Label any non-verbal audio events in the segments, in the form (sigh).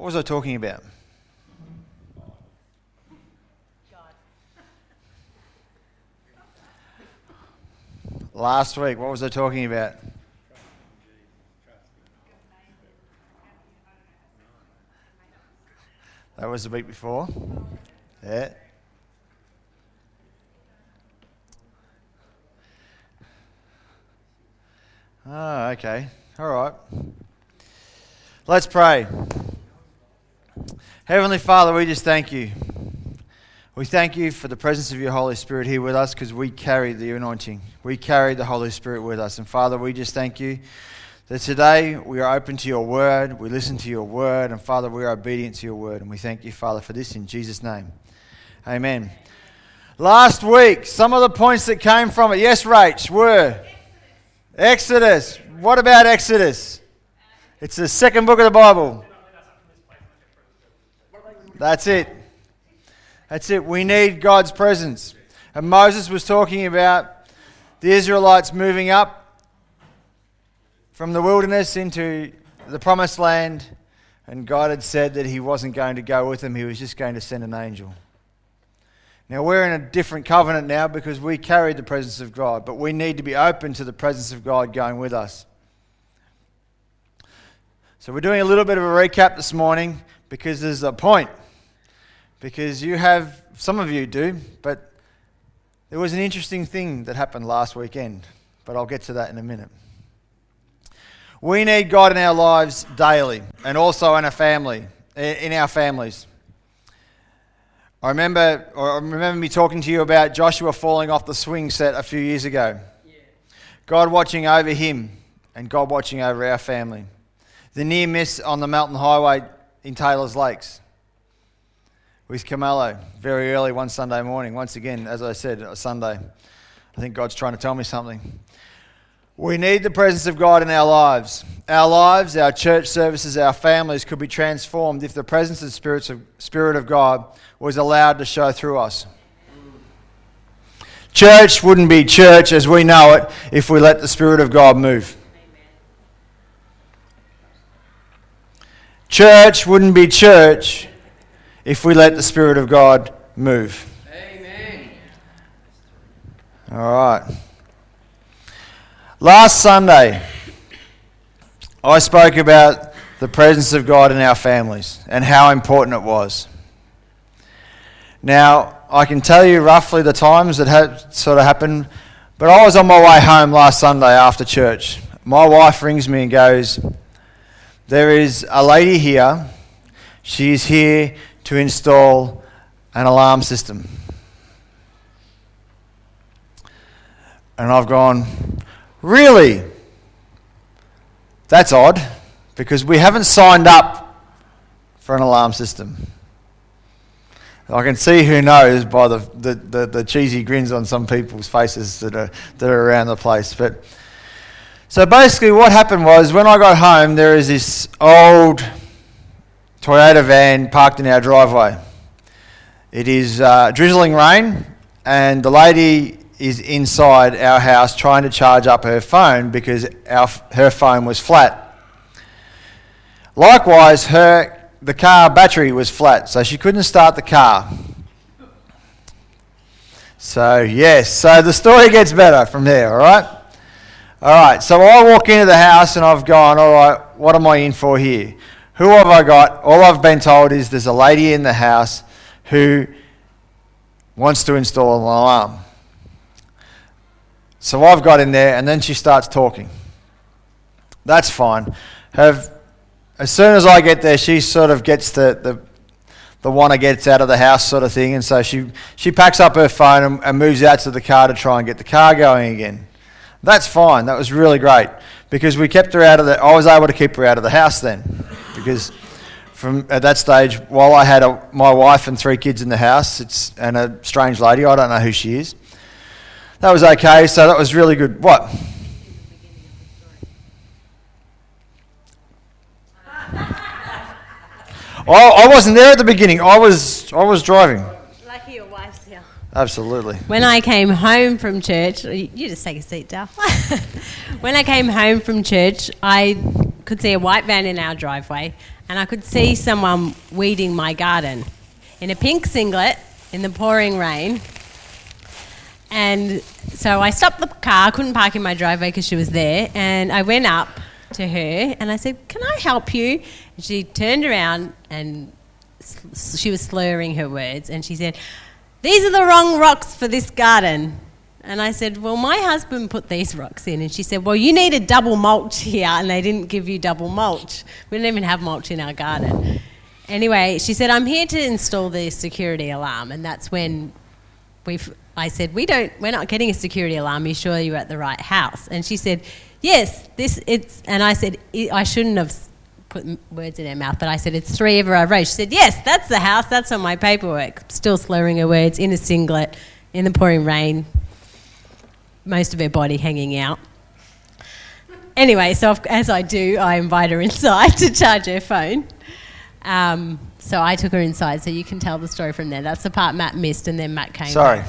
What was I talking about? Last week, what was I talking about? That was the week before. Yeah. Oh, okay. All right. Let's pray. Heavenly Father, we just thank you. We thank you for the presence of your Holy Spirit here with us because we carry the anointing. We carry the Holy Spirit with us. And Father, we just thank you that today we are open to your word, we listen to your word, and Father, we are obedient to your word. And we thank you, Father, for this in Jesus' name. Amen. Last week, some of the points that came from it, yes, Rach, were Exodus. What about Exodus? It's the second book of the Bible. That's it. That's it. We need God's presence. And Moses was talking about the Israelites moving up from the wilderness into the promised land, and God had said that He wasn't going to go with them, He was just going to send an angel. Now, we're in a different covenant now because we carry the presence of God, but we need to be open to the presence of God going with us. So, we're doing a little bit of a recap this morning because there's a point because you have, some of you do, but there was an interesting thing that happened last weekend, but I'll get to that in a minute. We need God in our lives daily and also in our family, in our families. I remember, I remember me talking to you about Joshua falling off the swing set a few years ago. God watching over him and God watching over our family. The near miss on the mountain highway in Taylor's Lakes with Camelo very early one Sunday morning. Once again, as I said, a Sunday. I think God's trying to tell me something. We need the presence of God in our lives. Our lives, our church services, our families could be transformed if the presence of the Spirit of God was allowed to show through us. Church wouldn't be church as we know it if we let the Spirit of God move. Church wouldn't be church if we let the Spirit of God move. Amen. All right. Last Sunday, I spoke about the presence of God in our families and how important it was. Now, I can tell you roughly the times that had sort of happened, but I was on my way home last Sunday after church. My wife rings me and goes, There is a lady here. She is here to install an alarm system. And I've gone, Really? That's odd because we haven't signed up for an alarm system. I can see who knows by the, the, the, the, cheesy grins on some people's faces that are, that are around the place. But so basically, what happened was when I got home, there is this old Toyota van parked in our driveway. It is uh, drizzling rain, and the lady is inside our house trying to charge up her phone because our, her phone was flat. Likewise, her the car battery was flat, so she couldn't start the car. So, yes, so the story gets better from there, all right? All right, so I walk into the house and I've gone, all right, what am I in for here? Who have I got? All I've been told is there's a lady in the house who wants to install an alarm. So I've got in there, and then she starts talking. That's fine. Have as soon as I get there, she sort of gets the, the, the one that gets out of the house sort of thing, and so she, she packs up her phone and, and moves out to the car to try and get the car going again. That's fine. That was really great because we kept her out of the. I was able to keep her out of the house then because from at that stage, while I had a, my wife and three kids in the house, it's and a strange lady, I don't know who she is. That was okay. So that was really good. What? (laughs) I, I wasn't there at the beginning. I was I was driving. Lucky your wife's here. Absolutely. When I came home from church, you just take a seat, Dal. (laughs) when I came home from church, I could see a white van in our driveway, and I could see someone weeding my garden in a pink singlet in the pouring rain. And so I stopped the car, couldn't park in my driveway because she was there, and I went up to her and I said, Can I help you? And she turned around and she was slurring her words and she said, These are the wrong rocks for this garden. And I said, Well, my husband put these rocks in. And she said, Well, you need a double mulch here, and they didn't give you double mulch. We didn't even have mulch in our garden. Anyway, she said, I'm here to install the security alarm. And that's when we've, I said, we don't, we're not getting a security alarm. Are you sure you're at the right house? And she said, yes, this, it's, and I said, I I shouldn't have put words in her mouth, but I said, it's three Everard Road. She said, yes, that's the house. That's on my paperwork. Still slurring her words in a singlet, in the pouring rain, most of her body hanging out. Anyway, so as I do, I invite her (laughs) inside to charge her phone. Um, so I took her inside, so you can tell the story from there. That's the part Matt missed, and then Matt came. Sorry.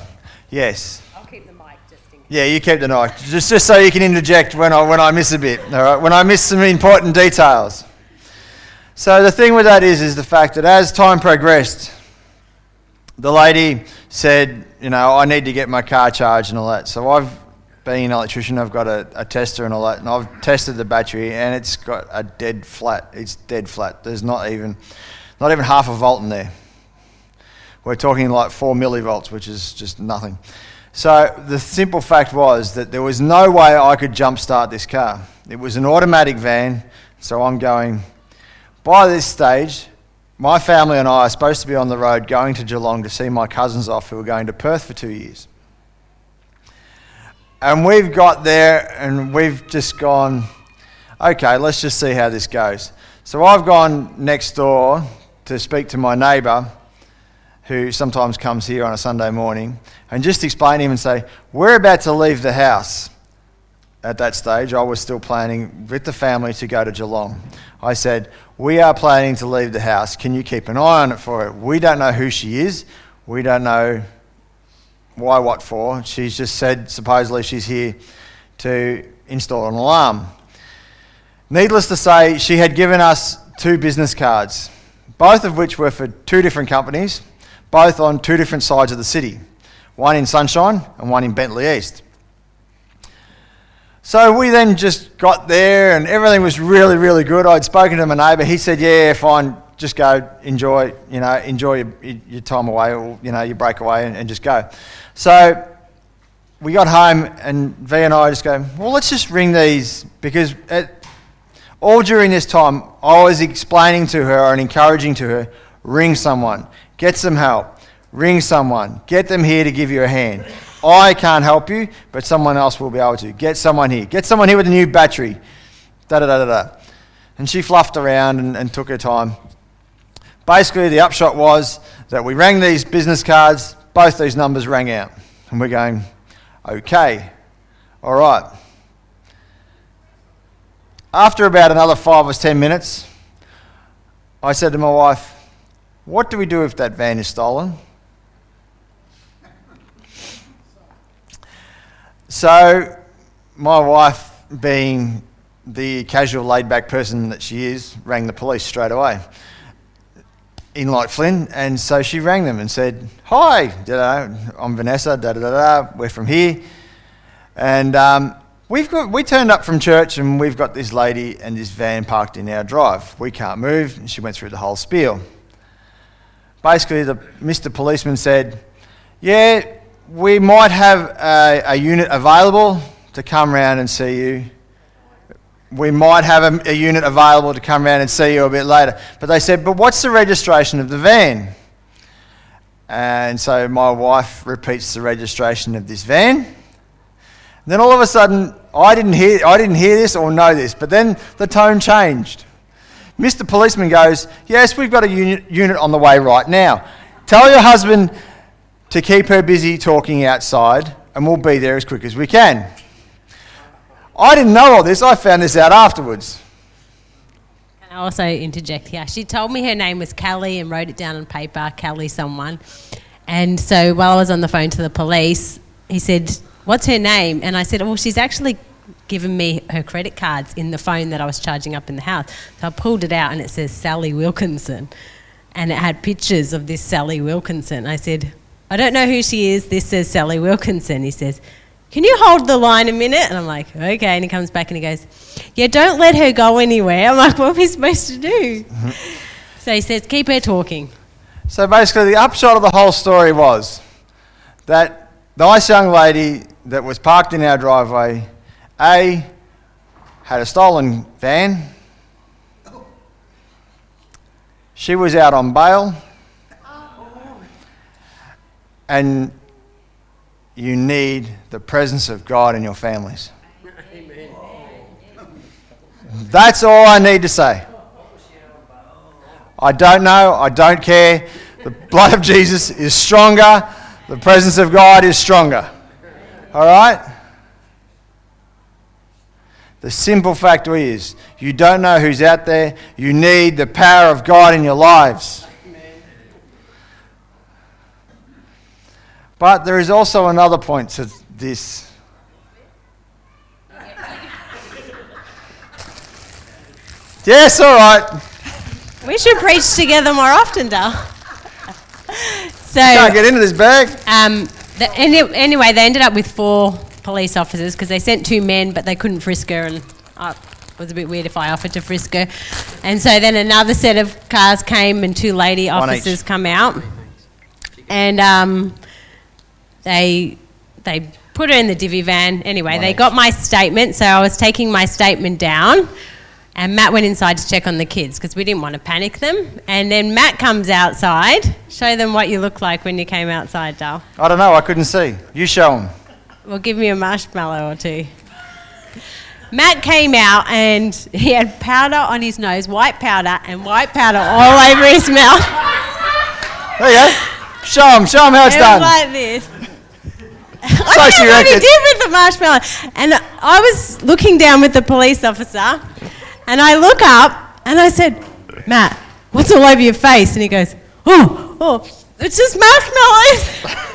Yes. I'll keep the mic just in case. Yeah, you keep the knife. Just, just so you can interject when I, when I miss a bit, all right? When I miss some important details. So the thing with that is, is the fact that as time progressed, the lady said, you know, I need to get my car charged and all that. So I've, being an electrician, I've got a, a tester and all that, and I've tested the battery, and it's got a dead flat. It's dead flat. There's not even, not even half a volt in there. We're talking like four millivolts, which is just nothing. So the simple fact was that there was no way I could jumpstart this car. It was an automatic van, so I'm going. By this stage, my family and I are supposed to be on the road going to Geelong to see my cousins off who are going to Perth for two years. And we've got there and we've just gone, okay, let's just see how this goes. So I've gone next door to speak to my neighbour who sometimes comes here on a Sunday morning and just explain to him and say, We're about to leave the house. At that stage, I was still planning with the family to go to Geelong. I said, We are planning to leave the house. Can you keep an eye on it for her? We don't know who she is. We don't know why, what for. She's just said, supposedly, she's here to install an alarm. Needless to say, she had given us two business cards, both of which were for two different companies, both on two different sides of the city one in Sunshine and one in Bentleigh East. So we then just got there and everything was really, really good. I'd spoken to my neighbour. He said, Yeah, fine, just go, enjoy, you know, enjoy your, your time away or, you know, your break away and, and just go. So we got home and V and I just go, Well, let's just ring these because at, all during this time, I was explaining to her and encouraging to her, ring someone, get some help, ring someone, get them here to give you a hand. I can't help you, but someone else will be able to. Get someone here. Get someone here with a new battery. Da da da da da. And she fluffed around and, and took her time. Basically, the upshot was that we rang these business cards, both these numbers rang out. And we're going, okay, all right. After about another five or ten minutes, I said to my wife, What do we do if that van is stolen? So, my wife, being the casual, laid back person that she is, rang the police straight away in Light Flynn. And so she rang them and said, Hi, da-da, I'm Vanessa, da da da da, we're from here. And um, we've got, we turned up from church and we've got this lady and this van parked in our drive. We can't move. And she went through the whole spiel. Basically, the, Mr. Policeman said, Yeah, we might have a, a unit available to come round and see you. We might have a, a unit available to come round and see you a bit later. But they said, But what's the registration of the van? And so my wife repeats the registration of this van. Then all of a sudden, I didn't hear, I didn't hear this or know this, but then the tone changed. Mr. Policeman goes, Yes, we've got a unit, unit on the way right now. Tell your husband to keep her busy talking outside, and we'll be there as quick as we can. I didn't know all this, I found this out afterwards. Can I also interject here? She told me her name was Kelly and wrote it down on paper, Kelly someone. And so while I was on the phone to the police, he said, What's her name? And I said, Well, she's actually given me her credit cards in the phone that I was charging up in the house. So I pulled it out and it says Sally Wilkinson. And it had pictures of this Sally Wilkinson. I said, I don't know who she is. This says Sally Wilkinson. He says, Can you hold the line a minute? And I'm like, Okay. And he comes back and he goes, Yeah, don't let her go anywhere. I'm like, What are we supposed to do? Mm-hmm. so he says, Keep her talking. So basically, the upshot of the whole story was that the nice young lady that was parked in our driveway, A, had a stolen van. She was out on bail. And you need the presence of God in your families. That's all I need to say. I don't know. I don't care. The blood of Jesus is stronger. The presence of God is stronger. All right? The simple fact is, you don't know who's out there. You need the power of God in your lives. But there is also another point to this. Yes, all right. We should preach together more often, Dal. (laughs) so, Can't get into this bag. um, the, any, anyway, they ended up with four police officers because they sent two men, but they couldn't frisk her, and uh, it was a bit weird if I offered to frisk her. And so then another set of cars came, and two lady One each. officers come out, and um, they they put her in the divvy van. Anyway, One they got my statement, so I was taking my statement down. And Matt went inside to check on the kids because we didn't want to panic them. And then Matt comes outside. Show them what you look like when you came outside, Dal. I don't know. I couldn't see. You show them. Well, give me a marshmallow or two. Matt came out and he had powder on his nose, white powder, and white powder all over his mouth. There you go. Show them. Show them how it's it done. like this. I don't know what he did with the marshmallow. And I was looking down with the police officer, and I look up and I said, Matt, what's all over your face? And he goes, Oh, oh, it's just marshmallows. (laughs)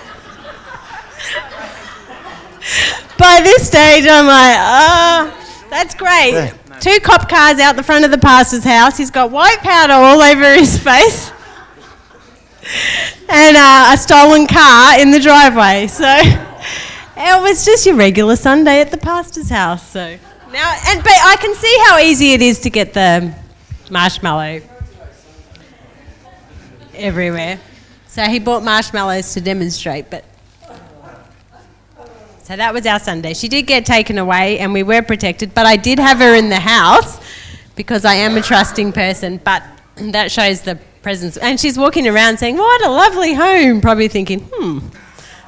By this stage, I'm like, ah, that's great. Yeah. Two cop cars out the front of the pastor's house. He's got white powder all over his face (laughs) and uh, a stolen car in the driveway. So it was just your regular Sunday at the pastor's house. So now, and but I can see how easy it is to get the marshmallow everywhere. So he bought marshmallows to demonstrate, but. So that was our Sunday. She did get taken away and we were protected, but I did have her in the house because I am a trusting person, but that shows the presence. And she's walking around saying, What a lovely home, probably thinking, Hmm,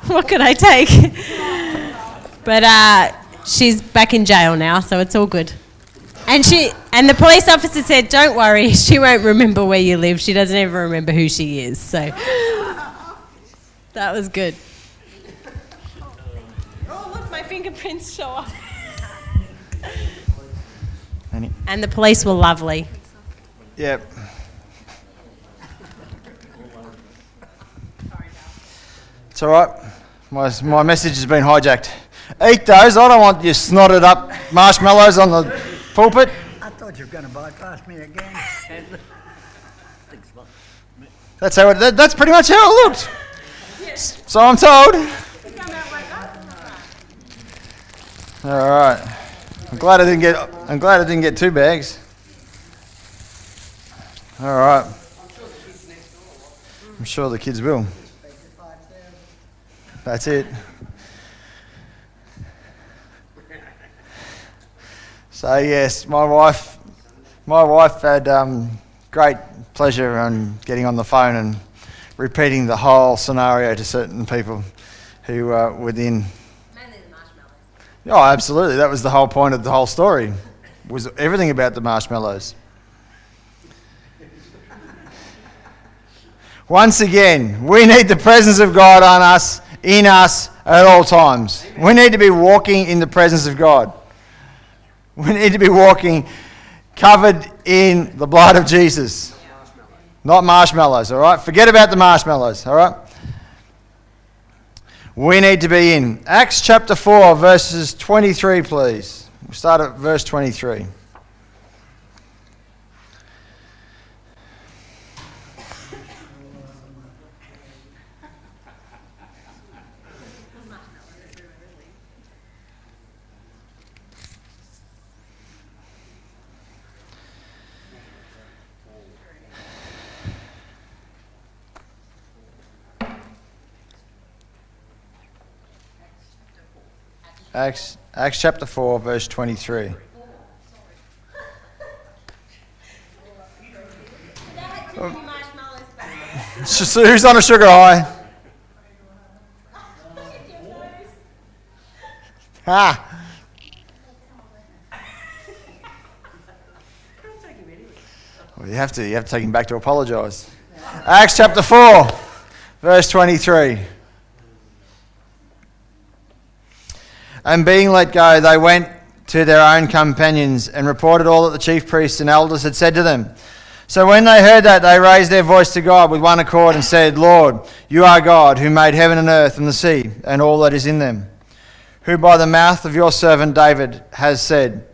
what could I take? But uh, she's back in jail now, so it's all good. And she and the police officer said, "Don't worry, (laughs) she won't remember where you live. She doesn't ever remember who she is." So that was good. Oh, look, my fingerprints show up. And the police were lovely. Yep. It's all right. My, my message has been hijacked. Eat those. I don't want your snotted up marshmallows on the pulpit. I thought you were going to bypass me again. That's how it, that, that's pretty much how it looked. So I'm told. All right. I'm glad I didn't get. I'm glad I didn't get two bags. All right. I'm sure the kids will. That's it. So yes, my wife, my wife had um, great pleasure in getting on the phone and repeating the whole scenario to certain people who were within. Mainly the marshmallows. Oh, absolutely. That was the whole point of the whole story. Was everything about the marshmallows. Once again, we need the presence of God on us, in us at all times. We need to be walking in the presence of God. (laughs) We need to be walking covered in the blood of Jesus. Not marshmallows, all right? Forget about the marshmallows, all right? We need to be in. Acts chapter 4, verses 23, please. We'll start at verse 23. Acts, Acts chapter 4, verse 23. (laughs) So who's on a sugar high? Ah. Well, you have to. You have to take him back to apologise. Acts chapter 4, verse 23. And being let go, they went to their own companions and reported all that the chief priests and elders had said to them. So when they heard that, they raised their voice to God with one accord and said, Lord, you are God who made heaven and earth and the sea and all that is in them, who by the mouth of your servant David has said,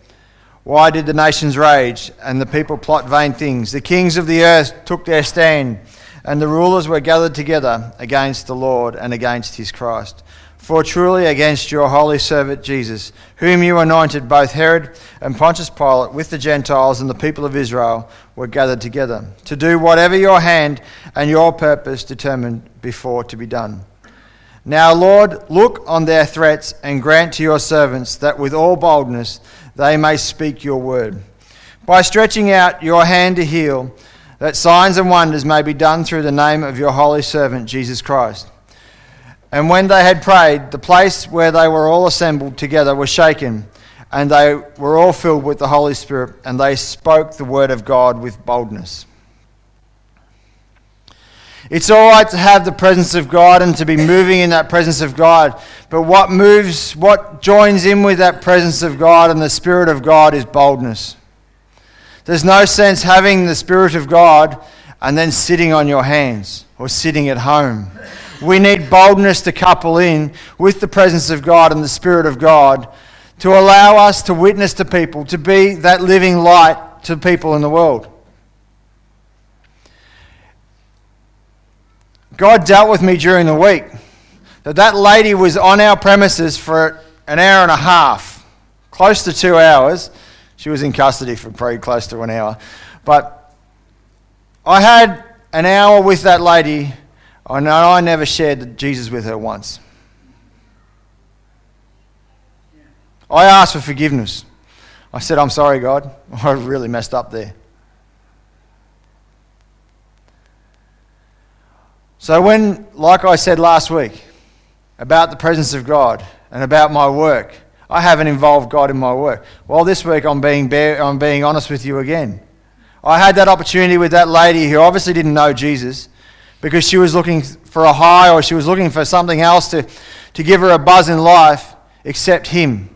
Why did the nations rage and the people plot vain things? The kings of the earth took their stand, and the rulers were gathered together against the Lord and against his Christ. For truly against your holy servant Jesus, whom you anointed, both Herod and Pontius Pilate, with the Gentiles and the people of Israel, were gathered together, to do whatever your hand and your purpose determined before to be done. Now, Lord, look on their threats and grant to your servants that with all boldness they may speak your word. By stretching out your hand to heal, that signs and wonders may be done through the name of your holy servant Jesus Christ. And when they had prayed, the place where they were all assembled together was shaken, and they were all filled with the Holy Spirit, and they spoke the word of God with boldness. It's all right to have the presence of God and to be moving in that presence of God, but what moves, what joins in with that presence of God and the Spirit of God is boldness. There's no sense having the Spirit of God and then sitting on your hands or sitting at home we need boldness to couple in with the presence of God and the Spirit of God to allow us to witness to people, to be that living light to people in the world. God dealt with me during the week that that lady was on our premises for an hour and a half, close to two hours. She was in custody for pretty close to an hour. But I had an hour with that lady I know I never shared Jesus with her once. I asked for forgiveness. I said, I'm sorry, God. (laughs) I really messed up there. So, when, like I said last week, about the presence of God and about my work, I haven't involved God in my work. Well, this week I'm being, bare, I'm being honest with you again. I had that opportunity with that lady who obviously didn't know Jesus because she was looking for a high or she was looking for something else to, to give her a buzz in life except Him.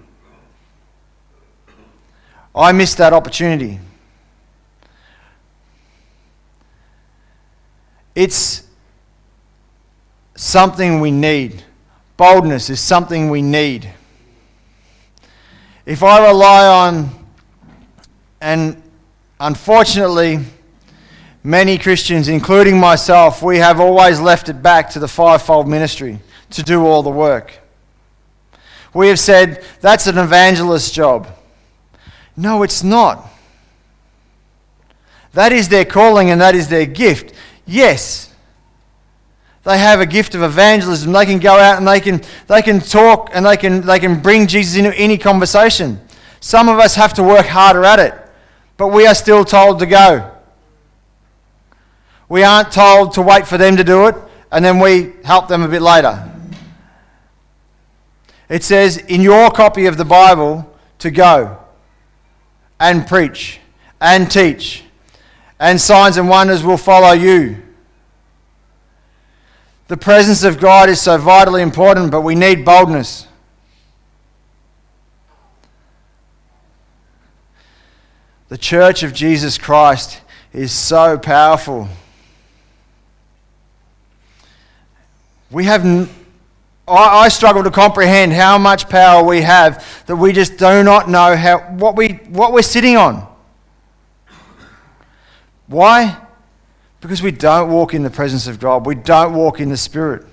I missed that opportunity. It's something we need. Boldness is something we need. If I rely on, and unfortunately, Many Christians, including myself, we have always left it back to the fivefold ministry to do all the work. We have said that's an evangelist's job. No, it's not. That is their calling and that is their gift. Yes, they have a gift of evangelism. They can go out and they can, they can talk and they can, they can bring Jesus into any conversation. Some of us have to work harder at it, but we are still told to go. We aren't told to wait for them to do it and then we help them a bit later. It says in your copy of the Bible to go and preach and teach, and signs and wonders will follow you. The presence of God is so vitally important, but we need boldness. The church of Jesus Christ is so powerful. We have, n- I, I struggle to comprehend how much power we have that we just do not know how, what, we, what we're sitting on. Why? Because we don't walk in the presence of God, we don't walk in the Spirit.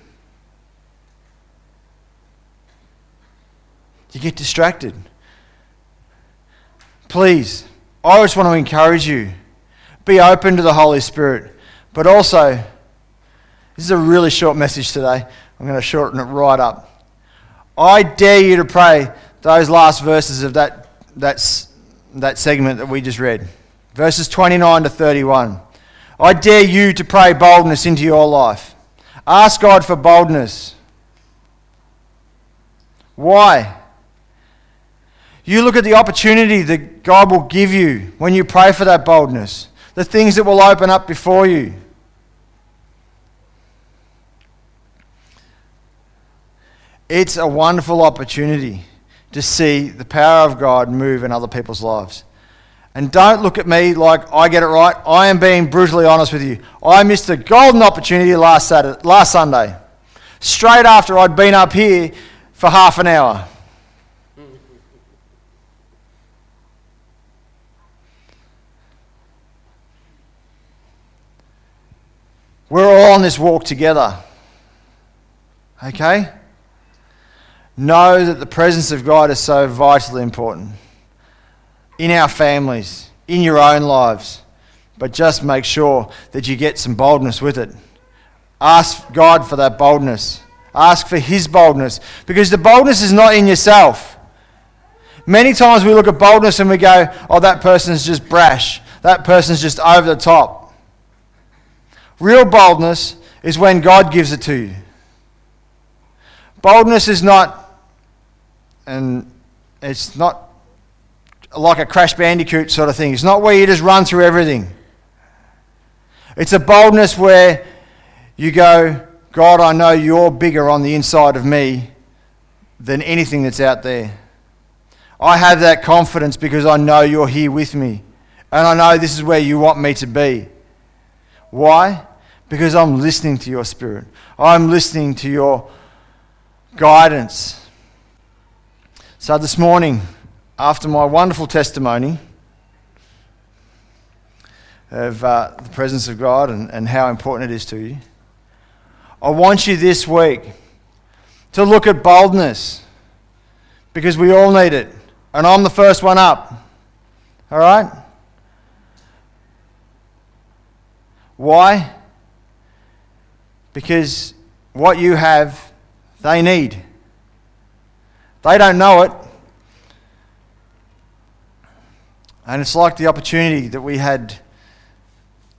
You get distracted. Please, I just want to encourage you be open to the Holy Spirit, but also, this is a really short message today. I'm going to shorten it right up. I dare you to pray those last verses of that, that, that segment that we just read, verses 29 to 31. I dare you to pray boldness into your life. Ask God for boldness. Why? You look at the opportunity that God will give you when you pray for that boldness, the things that will open up before you. It's a wonderful opportunity to see the power of God move in other people's lives. And don't look at me like I get it right. I am being brutally honest with you. I missed a golden opportunity last, Saturday, last Sunday, straight after I'd been up here for half an hour. We're all on this walk together. Okay? Know that the presence of God is so vitally important in our families, in your own lives. But just make sure that you get some boldness with it. Ask God for that boldness. Ask for His boldness. Because the boldness is not in yourself. Many times we look at boldness and we go, oh, that person's just brash. That person's just over the top. Real boldness is when God gives it to you. Boldness is not and it's not like a Crash Bandicoot sort of thing. It's not where you just run through everything. It's a boldness where you go, God, I know you're bigger on the inside of me than anything that's out there. I have that confidence because I know you're here with me. And I know this is where you want me to be. Why? Because I'm listening to your spirit. I'm listening to your guidance. So, this morning, after my wonderful testimony of uh, the presence of God and, and how important it is to you, I want you this week to look at boldness because we all need it. And I'm the first one up. All right? Why? Because what you have, they need. They don't know it. And it's like the opportunity that we had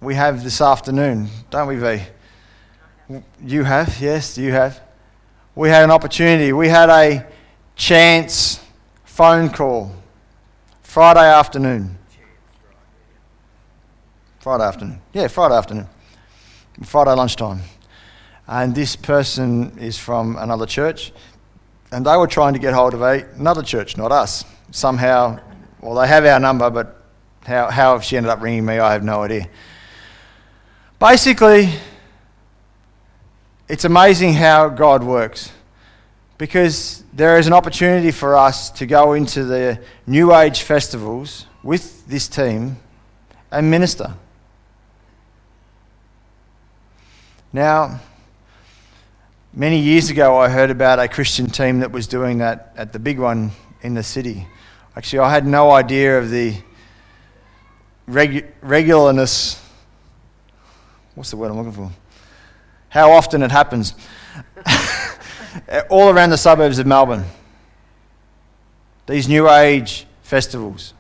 we have this afternoon, don't we, V? You have, yes, you have. We had an opportunity. We had a chance phone call Friday afternoon. Friday afternoon. Yeah, Friday afternoon. Friday lunchtime. And this person is from another church and they were trying to get hold of a, another church, not us. Somehow, well, they have our number, but how, how she ended up ringing me, I have no idea. Basically, it's amazing how God works because there is an opportunity for us to go into the New Age festivals with this team and minister. Now, Many years ago, I heard about a Christian team that was doing that at the big one in the city. Actually, I had no idea of the regu- regularness. What's the word I'm looking for? How often it happens. (laughs) All around the suburbs of Melbourne. These New Age festivals.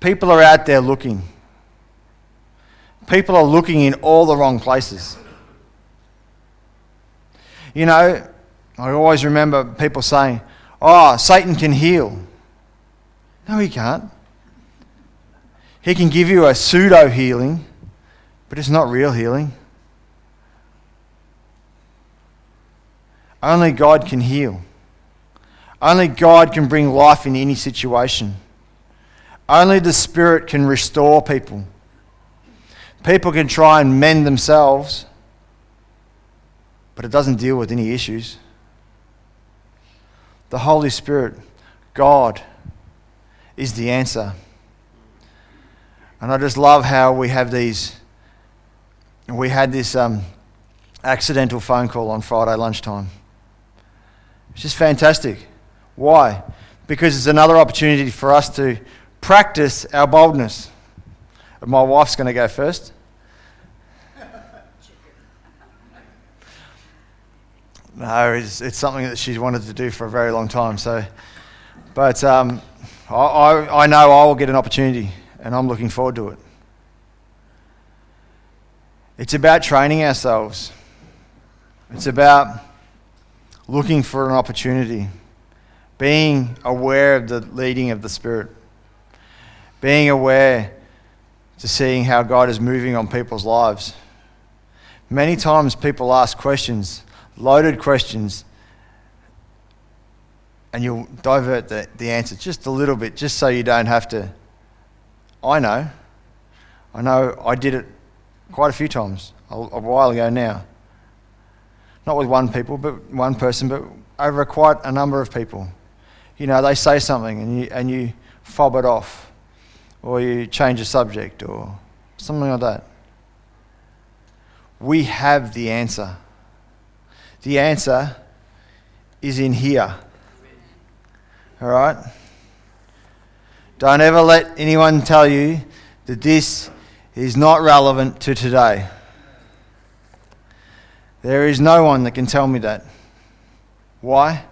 People are out there looking. People are looking in all the wrong places. You know, I always remember people saying, oh, Satan can heal. No, he can't. He can give you a pseudo healing, but it's not real healing. Only God can heal. Only God can bring life in any situation. Only the Spirit can restore people. People can try and mend themselves, but it doesn't deal with any issues. The Holy Spirit, God, is the answer. And I just love how we have these. We had this um, accidental phone call on Friday lunchtime. It's just fantastic. Why? Because it's another opportunity for us to practice our boldness. My wife's going to go first. No, it's, it's something that she's wanted to do for a very long time. So, but um, I, I, I know I will get an opportunity, and I'm looking forward to it. It's about training ourselves. It's about looking for an opportunity, being aware of the leading of the Spirit, being aware to seeing how God is moving on people's lives. Many times people ask questions loaded questions, and you'll divert the, the answer just a little bit, just so you don't have to. I know. I know I did it quite a few times, a, a while ago now. Not with one people, but one person, but over quite a number of people. You know, they say something and you, and you fob it off, or you change the subject, or something like that. We have the answer. The answer is in here. All right? Don't ever let anyone tell you that this is not relevant to today. There is no one that can tell me that. Why?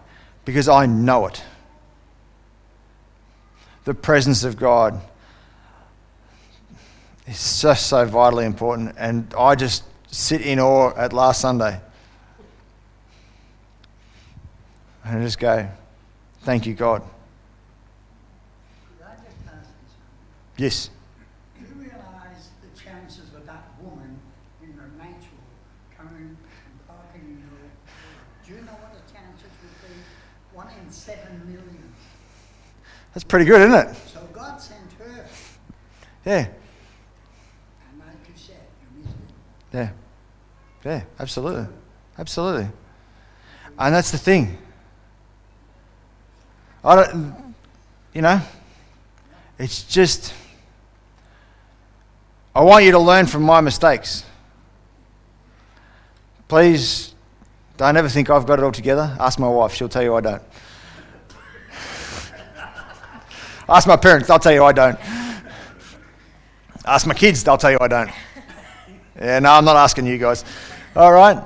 Because I know it. The presence of God is just so vitally important, and I just sit in awe at last Sunday. And just go, Thank you, God. Could I just ask you something? Yes. Do you realise the chances of that woman in the natural coming and parking in your... Do you know what the chances would be? One in seven million. That's pretty good, isn't it? So God sent her, Yeah. and like you said, you missed it. Yeah. Yeah, absolutely. Absolutely. And that's the thing. I don't, you know, it's just, I want you to learn from my mistakes. Please don't ever think I've got it all together. Ask my wife, she'll tell you I don't. (laughs) Ask my parents, they'll tell you I don't. Ask my kids, they'll tell you I don't. Yeah, no, I'm not asking you guys. All right?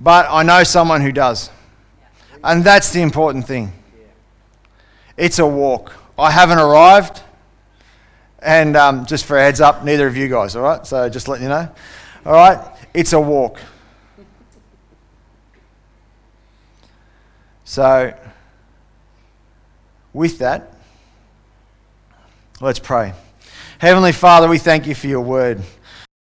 But I know someone who does. And that's the important thing. It's a walk. I haven't arrived. And um, just for a heads up, neither of you guys, all right? So just letting you know. All right? It's a walk. So, with that, let's pray. Heavenly Father, we thank you for your word.